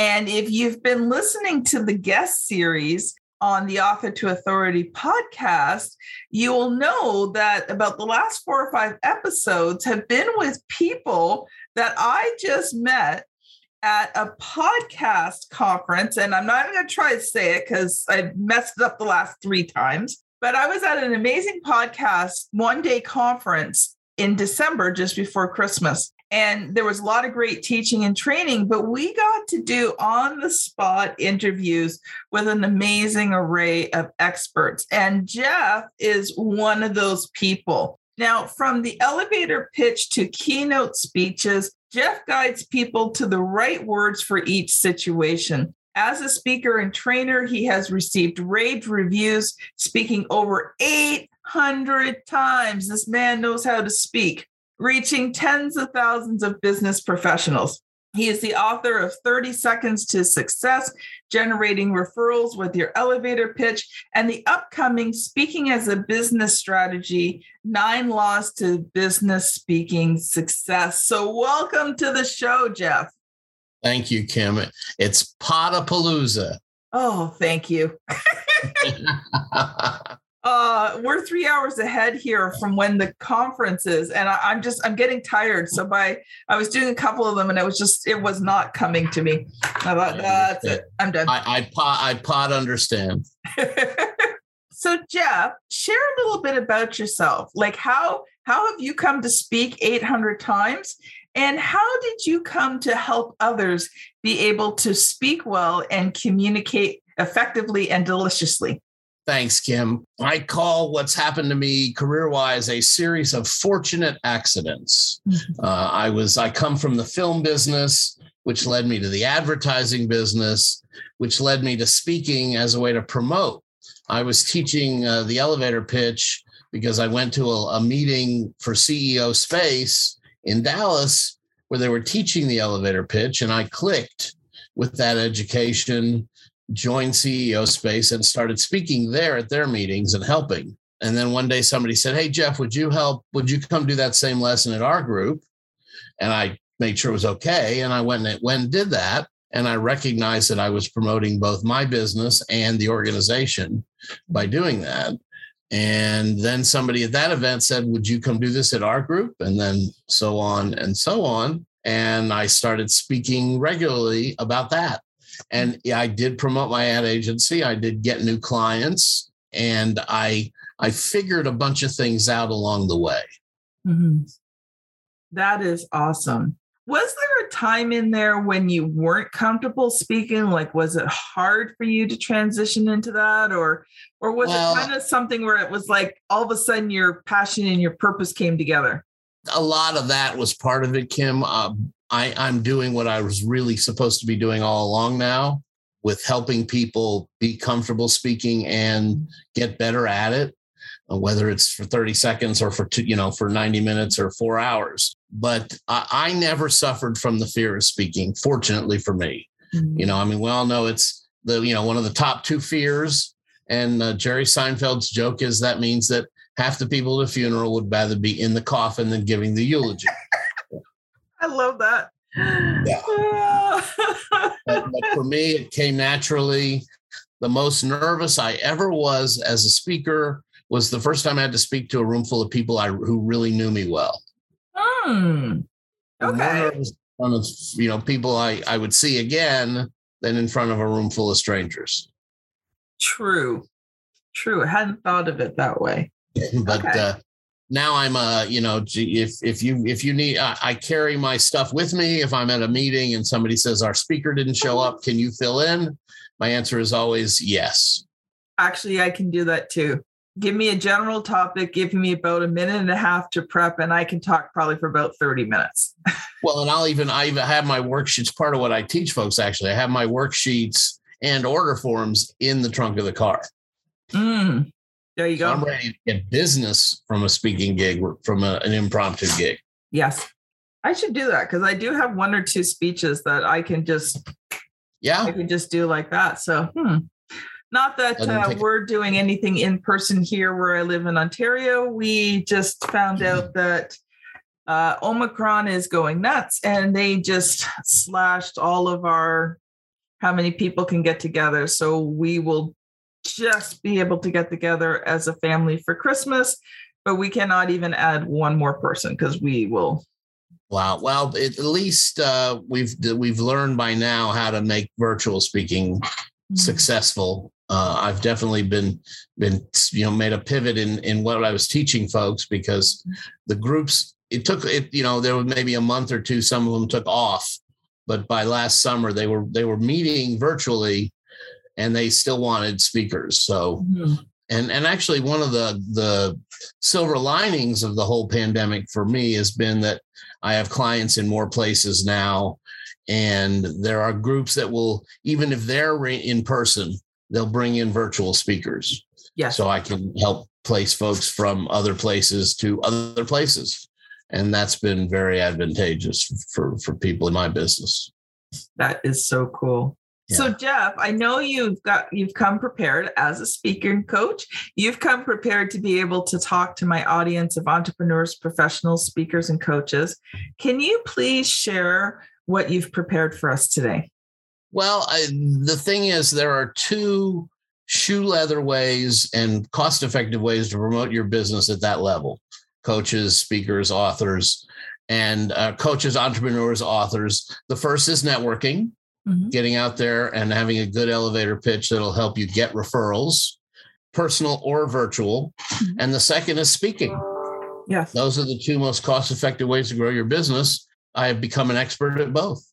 And if you've been listening to the guest series on the Author to Authority podcast, you will know that about the last four or five episodes have been with people that I just met at a podcast conference. And I'm not going to try to say it because I messed it up the last three times. But I was at an amazing podcast one day conference in December, just before Christmas and there was a lot of great teaching and training but we got to do on the spot interviews with an amazing array of experts. And jeff is one of those people. Now from the elevator pitch to keynote speeches jeff guides people to the right words for each situation. As a speaker and trainer he has received rave reviews speaking over 800 times. This man knows how to speak reaching tens of thousands of business professionals. He is the author of 30 Seconds to Success, Generating Referrals with Your Elevator Pitch, and the upcoming Speaking as a Business Strategy Nine Laws to Business Speaking Success. So, welcome to the show, Jeff. Thank you, Kim. It's Potapalooza. Oh, thank you. uh we're three hours ahead here from when the conference is and I, am just i'm getting tired. So by i was doing a couple of them and it was just it was not coming to me. I thought that's it i'm done. I i pot i pot understand. So jeff share a little bit about yourself. Like how how have you come to speak 800 times? And how did you come to help others be able to speak well and communicate effectively and deliciously Thanks, Kim. I call what's happened to me career wise a series of fortunate accidents. Uh, I was, I come from the film business, which led me to the advertising business, which led me to speaking as a way to promote. I was teaching uh, the elevator pitch because I went to a, a meeting for CEO Space in Dallas where they were teaching the elevator pitch, and I clicked with that education joined CEO Space and started speaking there at their meetings and helping. And then one day somebody said, Hey, Jeff, would you help? Would you come do that same lesson at our group? And I made sure it was okay. And I went and went and did that. And I recognized that I was promoting both my business and the organization by doing that. And then somebody at that event said, Would you come do this at our group? And then so on and so on. And I started speaking regularly about that. And yeah, I did promote my ad agency. I did get new clients, and I I figured a bunch of things out along the way. Mm-hmm. That is awesome. Was there a time in there when you weren't comfortable speaking? Like, was it hard for you to transition into that, or or was well, it kind of something where it was like all of a sudden your passion and your purpose came together? A lot of that was part of it, Kim. Uh, I, I'm doing what I was really supposed to be doing all along now with helping people be comfortable speaking and get better at it uh, whether it's for 30 seconds or for two, you know for 90 minutes or four hours. But I, I never suffered from the fear of speaking fortunately for me. Mm-hmm. you know i mean we all know it's the you know one of the top two fears and uh, jerry seinfeld's joke is that means that half the people at a funeral would rather be in the coffin than giving the eulogy I love that. Yeah. but, but for me, it came naturally. The most nervous I ever was as a speaker was the first time I had to speak to a room full of people I, who really knew me well. Hmm. Okay. One of, you know, people I, I would see again than in front of a room full of strangers. True. True. I hadn't thought of it that way. but okay. uh, now I'm uh you know if if you if you need I, I, carry my stuff with me. If I'm at a meeting and somebody says our speaker didn't show up can you fill in? My answer is always yes. Actually I can do that too. Give me a general topic give me about a minute and a half to prep and I can talk probably for about 30 minutes. Well and I'll even I even have my worksheets part of what I teach folks actually. I have my worksheets and order forms in the trunk of the car. Mm. There you go. So I'm ready to get business from a speaking gig, from a, an impromptu gig. Yes. I should do that because I do have one or two speeches that I can just, yeah, I can just do like that. So, hmm. not that uh, we're doing anything in person here where I live in Ontario. We just found out that uh, Omicron is going nuts and they just slashed all of our how many people can get together. So we will just be able to get together as a family for Christmas, but we cannot even add one more person because we will. Wow. Well, at least uh, we've we've learned by now how to make virtual speaking mm-hmm. successful. Uh, I've definitely been been you know made a pivot in in what I was teaching folks because the groups it took it you know there was maybe a month or two some of them took off but by last summer they were they were meeting virtually and they still wanted speakers. So, mm-hmm. and and actually, one of the the silver linings of the whole pandemic for me has been that I have clients in more places now, and there are groups that will even if they're in person, they'll bring in virtual speakers. Yeah. So I can help place folks from other places to other places. And that's been very advantageous for, for people in my business. That is so cool. So Jeff, I know you've got you've come prepared as a speaker and coach. You've come prepared to be able to talk to my audience of entrepreneurs, professionals, speakers and coaches. Can you please share what you've prepared for us today? Well, I, the thing is there are two shoe leather ways and cost-effective ways to promote your business at that level. Coaches, speakers, authors, and uh, coaches, entrepreneurs, authors. The first is networking mm-hmm. getting out there and having a good elevator pitch that'll help you get referrals, personal or virtual. Mm-hmm. And the second is speaking. Yes. Those are the two most cost effective ways to grow your business. I have become an expert at both.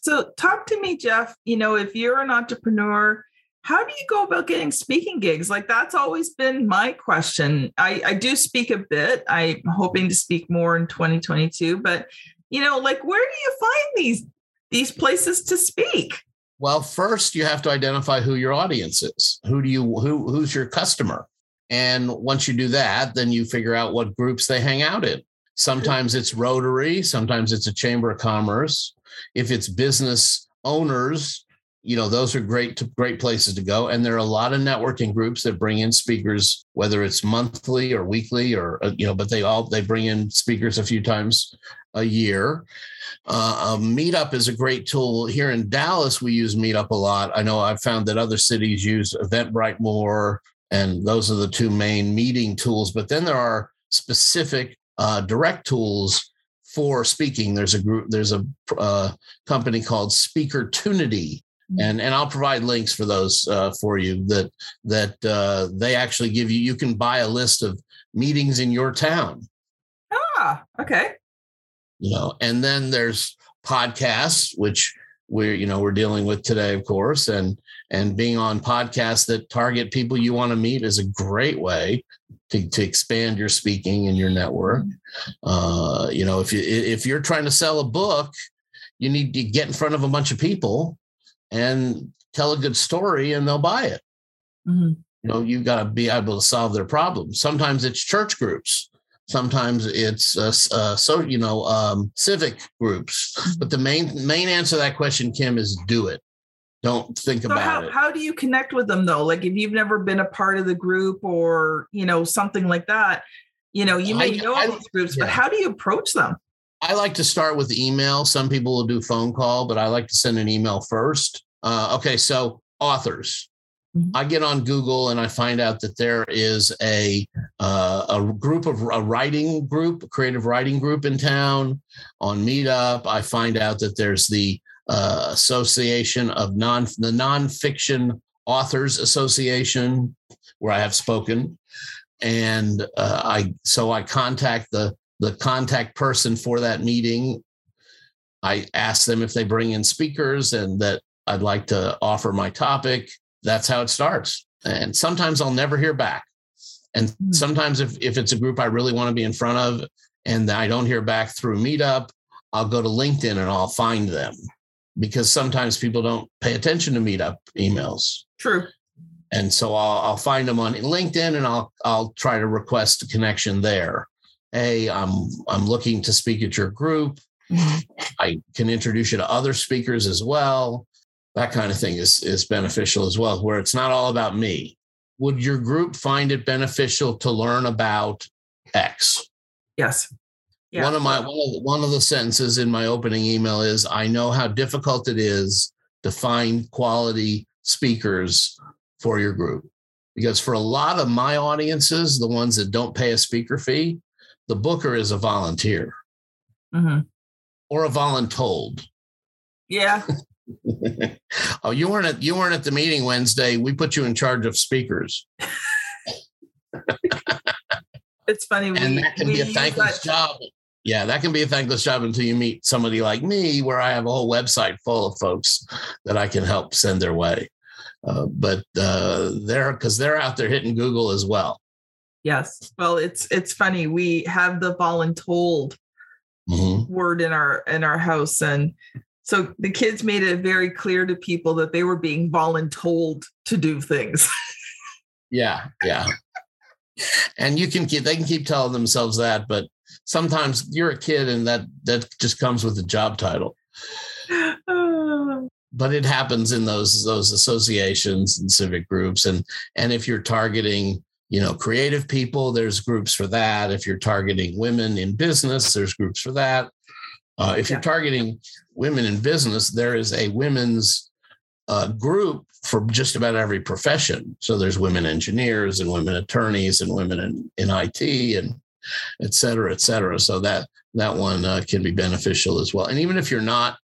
So, talk to me, Jeff. You know, if you're an entrepreneur, how do you go about getting speaking gigs? Like, that's always been my question. I, I do speak a bit. I'm hoping to speak more in 2022, but you know, like, where do you find these these places to speak? Well, first you have to identify who your audience is. Who do you who who's your customer? And once you do that, then you figure out what groups they hang out in. Sometimes it's Rotary, sometimes it's a Chamber of Commerce. If it's business owners, you know those are great great places to go. And there are a lot of networking groups that bring in speakers whether it's monthly or weekly or uh, you know but they all they bring in speakers a few times a year. Uh, a meetup is a great tool. Here in dallas we use meetup a lot. I know i've found that other cities use eventbrite more and those are the two main meeting tools. But then there are specific uh, direct tools for speaking. There's a group there's a uh, company called Speakertunity Mm-hmm. And and I'll provide links for those uh, for you that that uh, they actually give you. You can buy a list of meetings in your town. Ah, okay. You know, and then there's podcasts, which we're you know we're dealing with today, of course, and and being on podcasts that target people you want to meet is a great way to, to expand your speaking and your network. Mm-hmm. Uh, you know, if you if you're trying to sell a book, you need to get in front of a bunch of people and tell a good story and they'll buy it. Mm-hmm. You know, you've got to be able to solve their problems. Sometimes it's church groups. Sometimes it's uh, uh, so you know um, civic groups. Mm-hmm. But the main main answer to that question, Kim, is do it. Don't think so about how, it. How do you connect with them though? Like if you've never been a part of the group or you know something like that, you know you may I, know I, these groups, yeah. but how do you approach them? I like to start with email. Some people will do phone call, but I like to send an email first. Uh, okay, so authors. Mm-hmm. I get on Google and I find out that there is a uh, a group of a writing group, a creative writing group in town. On Meetup, I find out that there's the uh, Association of Non the Nonfiction Authors Association, where I have spoken, and uh, I so I contact the the contact person for that meeting. I ask them if they bring in speakers and that I'd like to offer my topic. That's how it starts. And sometimes I'll never hear back. And hmm. sometimes if, if it's a group I really want to be in front of and I don't hear back through Meetup, I'll go to LinkedIn and I'll find them because sometimes people don't pay attention to Meetup emails. True. And so I'll, I'll find them on LinkedIn and I'll I'll try to request a connection there. Hey, I'm I'm looking to speak at your group. I can introduce you to other speakers as well. That kind of thing is is beneficial as well, where it's not all about me. Would your group find it beneficial to learn about X? Yes. Yeah. One of my one of, the, one of the sentences in my opening email is I know how difficult it is to find quality speakers for your group. Because for a lot of my audiences, the ones that don't pay a speaker fee, the booker is a volunteer mm-hmm. or a voluntold. Yeah. oh, you weren't at you weren't at the meeting Wednesday. We put you in charge of speakers. it's funny, and we, that can be a thankless job. Yeah, that can be a thankless job until you meet somebody like me, where I have a whole website full of folks that I can help send their way. Uh, but uh, they're because they're out there hitting Google as well. Yes. Well, it's it's funny. We have the voluntold mm-hmm. word in our in our house, and so the kids made it very clear to people that they were being voluntold to do things. yeah, yeah. And you can keep they can keep telling themselves that, but sometimes you're a kid and that that just comes with the job title. but it happens in those those associations and civic groups and and if you're targeting you know creative people there's groups for that. If you're targeting women in business there's groups for that. Uh, if yeah. you're targeting women in business there is a women's uh, group for just about every profession. So there's women engineers and women attorneys and women in, in it and et cetera et cetera. So that that one uh, can be beneficial as well. And even if you're not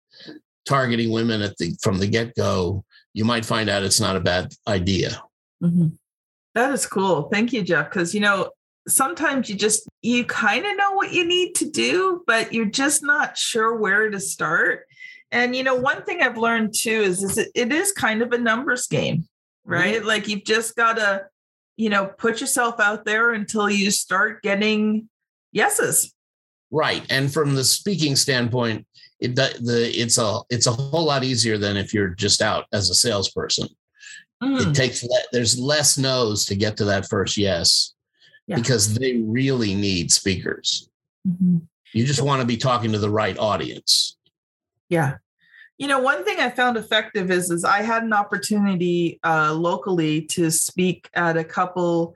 targeting women at the from the get-go you might find out it's not a bad idea. Mm-hmm. That is cool. Thank you, Jeff. Because, you know, sometimes you just, you kind of know what you need to do, but you're just not sure where to start. And, you know, one thing I've learned too is, is it, it is kind of a numbers game, right? Mm-hmm. Like you've just got to, you know, put yourself out there until you start getting yeses. Right. And from the speaking standpoint, it, the, the it's a it's a whole lot easier than if you're just out as a salesperson Mm. It takes le- there's less no's to get to that first yes yeah. because they really need speakers. Mm-hmm. You just want to be talking to the right audience. Yeah. You know, one thing I found effective is is I had an opportunity uh, locally to speak at a couple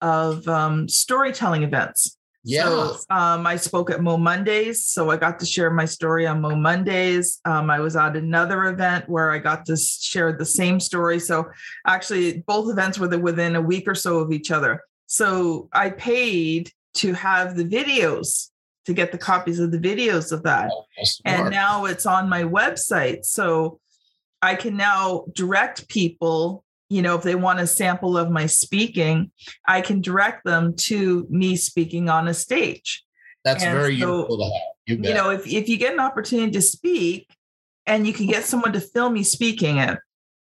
of um, storytelling events. Yeah. So, um, I spoke at Mo Mondays, so I got to share my story on Mo Mondays. Um, I was at another event where I got to share the same story. So actually, both events were within a week or so of each other. So I paid to have the videos to get the copies of the videos of that, oh, and now it's on my website. So I can now direct people you know, if they want a sample of my speaking, I can direct them to me speaking on a stage. That's and very so, useful to have. You, you, know, if, if you get an opportunity to speak and you can get someone to film me speaking it,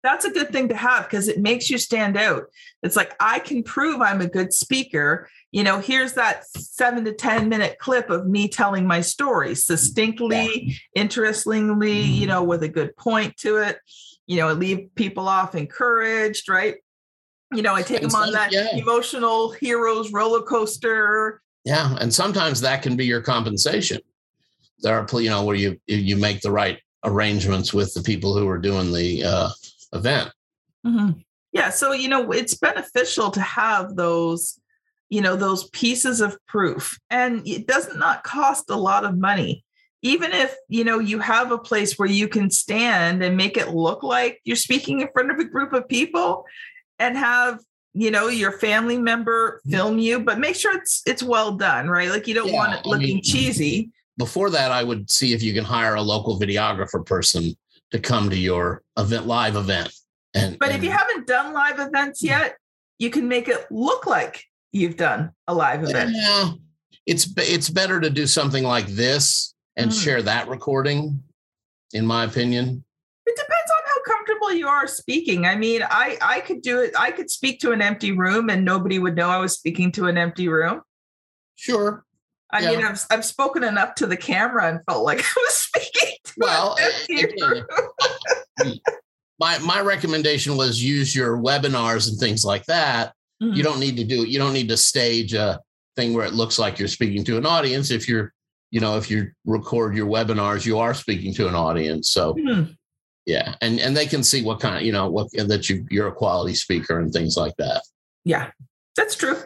that's a good thing to have because it makes you stand out. It's like, I can prove I'm a good speaker. You know, here's that seven to 10 minute clip of me telling my story succinctly, yeah. interestingly, you know, with a good point to it you know, I leave people off encouraged, right? You know, I take and them on that yeah. emotional heroes roller coaster. Yeah, and sometimes that can be your compensation. There are, you know, where you you make the right arrangements with the people who are doing the uh, event. Mm-hmm. Yeah, so you know, it's beneficial to have those, you know, those pieces of proof, and it does not cost a lot of money even if you know you have a place where you can stand and make it look like you're speaking in front of a group of people and have you know your family member mm-hmm. film you but make sure it's it's well done right like you don't yeah, want it looking I mean, cheesy before that i would see if you can hire a local videographer person to come to your event live event. And But if you haven't done live events yet, you can make it look like you've done a live event. Yeah, it's it's better to do something like this and Mm. share that recording, in my opinion. It depends on how comfortable you are speaking. I mean, I I could do it. I could speak to an empty room and nobody would know I was speaking to an empty room. Sure. I Yeah. mean, I've I've spoken enough to the camera and felt like I was speaking to Well, an empty again, room. Hmm. My my recommendation was use your webinars and things like that. Mm-hmm. You don't need to do you don't need to stage a thing where it looks like you're speaking to an audience. If you're, you know, if you record your webinars, you are speaking to an audience. So Mhm. yeah, and and they can see what kind of you know what that you you're a quality speaker and things like that. Yeah, that's true.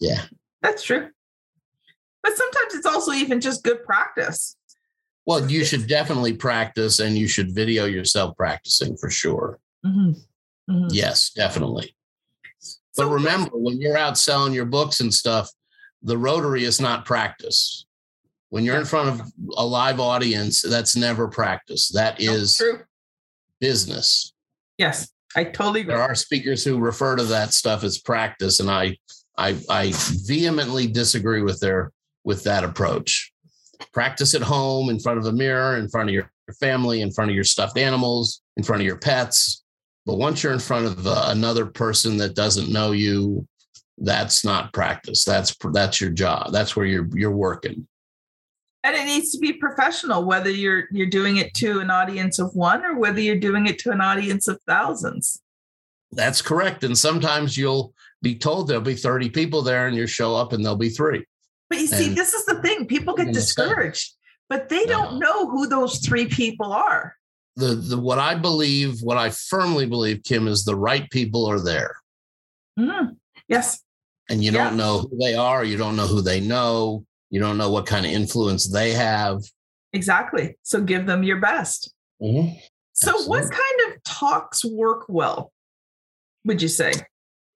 Yeah. That's true. But sometimes it's also even just good practice. Well, you should definitely practice and you should video yourself practicing for sure. Mhm. Mhm. Yes, definitely. But remember, when you're out selling your books and stuff, the rotary is not practice. When you're in front of a live audience, that's never practice. That is true. business. Yes, I totally agree. There are speakers who refer to that stuff as practice, and I, I, I vehemently disagree with their with that approach. Practice at home, in front of a mirror, in front of your family, in front of your stuffed animals, in front of your pets. But once you're in front of uh, another person that doesn't know you, that's not practice. That's that's your job. That's where you're you're working. And it needs to be professional whether you're you're doing it to an audience of one or whether you're doing it to an audience of thousands That's correct. And sometimes you'll be told there'll be 30 people there, and you show up and there'll be three. but you see this is the thing people get And discouraged but they don't know who those three people are the the what I believe, what I firmly believe, Kim, is the right people are there, Mhm. yes and you Yeah. don't know who they are. You don't know who they know. You don't know what kind of influence they have. exactly so give them your best so what kind of talks work well would you say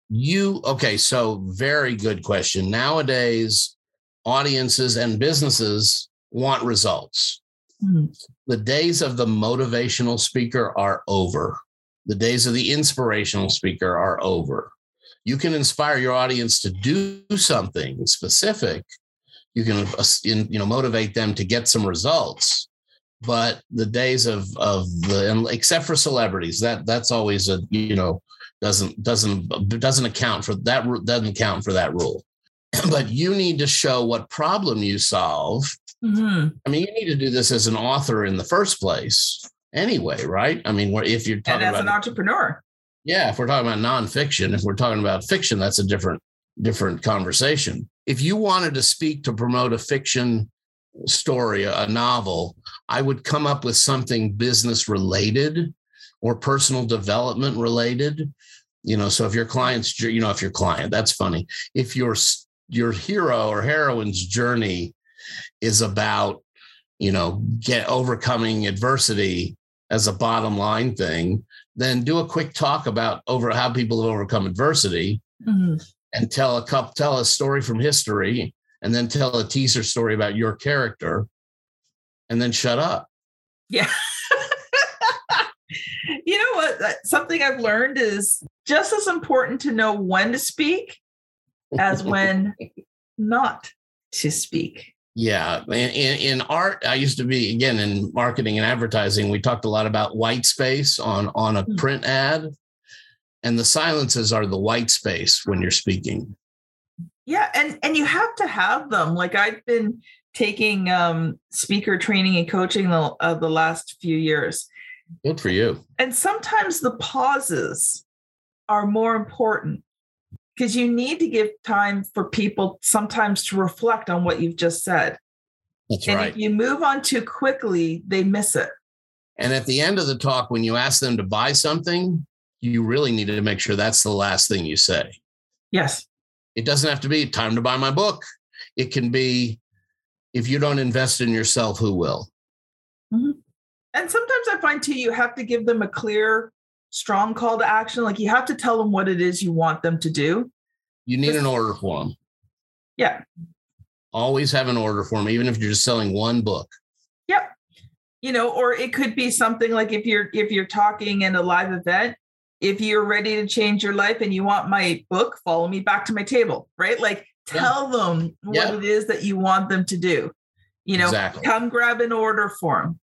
You okay? So very good question. Nowadays, audiences and businesses want results. Mhm. The days of the motivational speaker are over. The days of the inspirational speaker are over. You can inspire your audience to do something specific. You can, you know, motivate them to get some results. But the days of of the, and except for celebrities, that that's always a you know doesn't doesn't doesn't account for that doesn't count for that rule. But you need to show what problem you solve Mhm. I mean, you need to do this as an author in the first place, anyway, right? I mean, if you're and talking as about, an entrepreneur yeah, if we're talking about nonfiction, if we're talking about fiction, that's a different different conversation. If you wanted to speak to promote a fiction story, a novel, I would come up with something business related or personal development related. You know, so if your client's, you know, if your client, that's funny. If your your hero or heroine's journey is about, you know, get overcoming adversity as a bottom line thing, then do a quick talk about over how people have overcome adversity Mhm. And tell a cup tell a story from history and then tell a teaser story about your character and then shut up Yeah. you know what? Something I've learned is just as important to know when to speak as when not to speak. yeah in, in, in art i used to be again in marketing and advertising we talked a lot about white space on on a Hmm. print ad and the silences are the white space when you're speaking Yeah, and and you have to have them. Like I've been taking um speaker training and coaching the uh, the last few years. good for you And sometimes the pauses are more important because you need to give time for people sometimes to reflect on what you've just said. that's and right if you move on too quickly, they miss it. And at the end of the talk, when you ask them to buy something, you really need to make sure that's the last thing you say. Yes. It doesn't have to be time to buy my book. It can be if you don't invest in yourself, who will? Mm-hmm. And sometimes I find too, you have to give them a clear, strong call to action. Like you have to tell them what it is you want them to do. You need an order form. Yeah. Always have an order form, even if you're just selling one book. Yep. you know or it could be something like if you're if you're talking in a live event if you're ready to change your life and you want my book follow me back to my table right like tell yeah. them what yeah. it is that you want them to do you know exactly. come grab an order form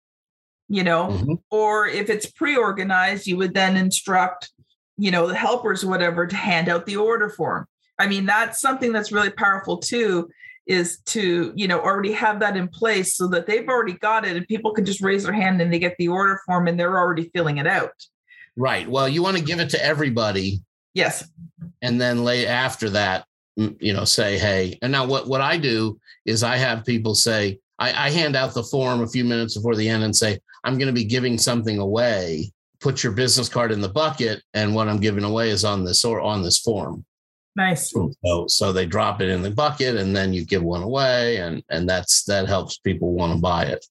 you know mm-hmm. or if it's pre-organized you would then instruct you know the helpers or whatever to hand out the order form i mean that's something that's really powerful too is to you know already have that in place so that they've already got it and people can just raise their hand and they get the order form and they're already filling it out right well you want to give it to everybody yes and then lay after that you know say hey and now what what i do is i have people say I, I hand out the form a few minutes before the end and say i'm going to be giving something away put your business card in the bucket and what i'm giving away is on this or on this form Nice. So, so they drop it in the bucket and then you give one away and and that's that helps people want to buy it.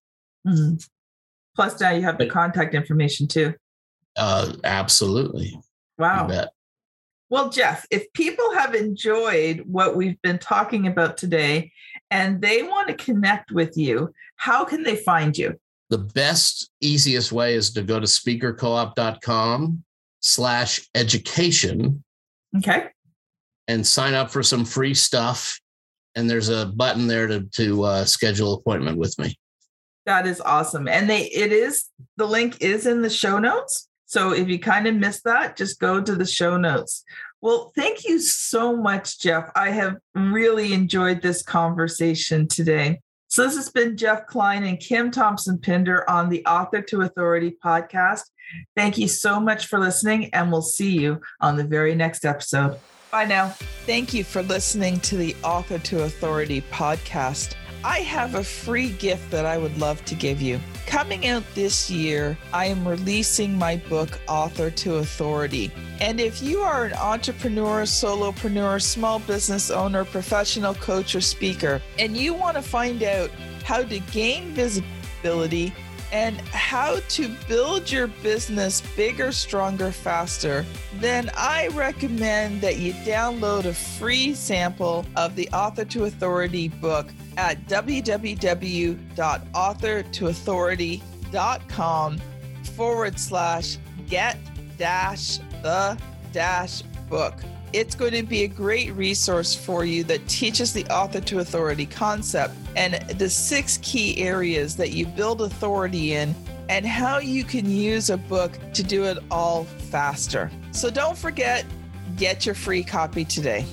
Mm-hmm. Plus now you have the contact information too. Uh absolutely. Wow. Well, Jeff, if people have enjoyed what we've been talking about today and they want to connect with you, how can they find you? The best, easiest way is to go to speakercoop.com slash education. Okay and sign up for some free stuff. And there's a button there to to uh, schedule appointment with me. That is awesome. And they it is the link is in the show notes. So if you kind of missed that, just go to the show notes. Well, thank you so much, Jeff. I have really enjoyed this conversation today. So, this has been Jeff Klein and Kim Thompson Pinder on the Author to Authority podcast. Thank you so much for listening, and we'll see you on the very next episode. Bye now. Thank you for listening to the Author to Authority podcast. I have a free gift that I would love to give you. Coming out this year, I am releasing my book, Author to Authority. And if you are an entrepreneur, solopreneur, small business owner, professional coach, or speaker, and you want to find out how to gain visibility, and how to build your business bigger, stronger, faster, then I recommend that you download a free sample of the Author to Authority book at www.authortoauthority.com forward slash get dash the dash book. It's going to be a great resource for you that teaches the author to authority concept and the six key areas that you build authority in and how you can use a book to do it all faster. So don't forget, get your free copy today.